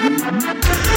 I'm sorry.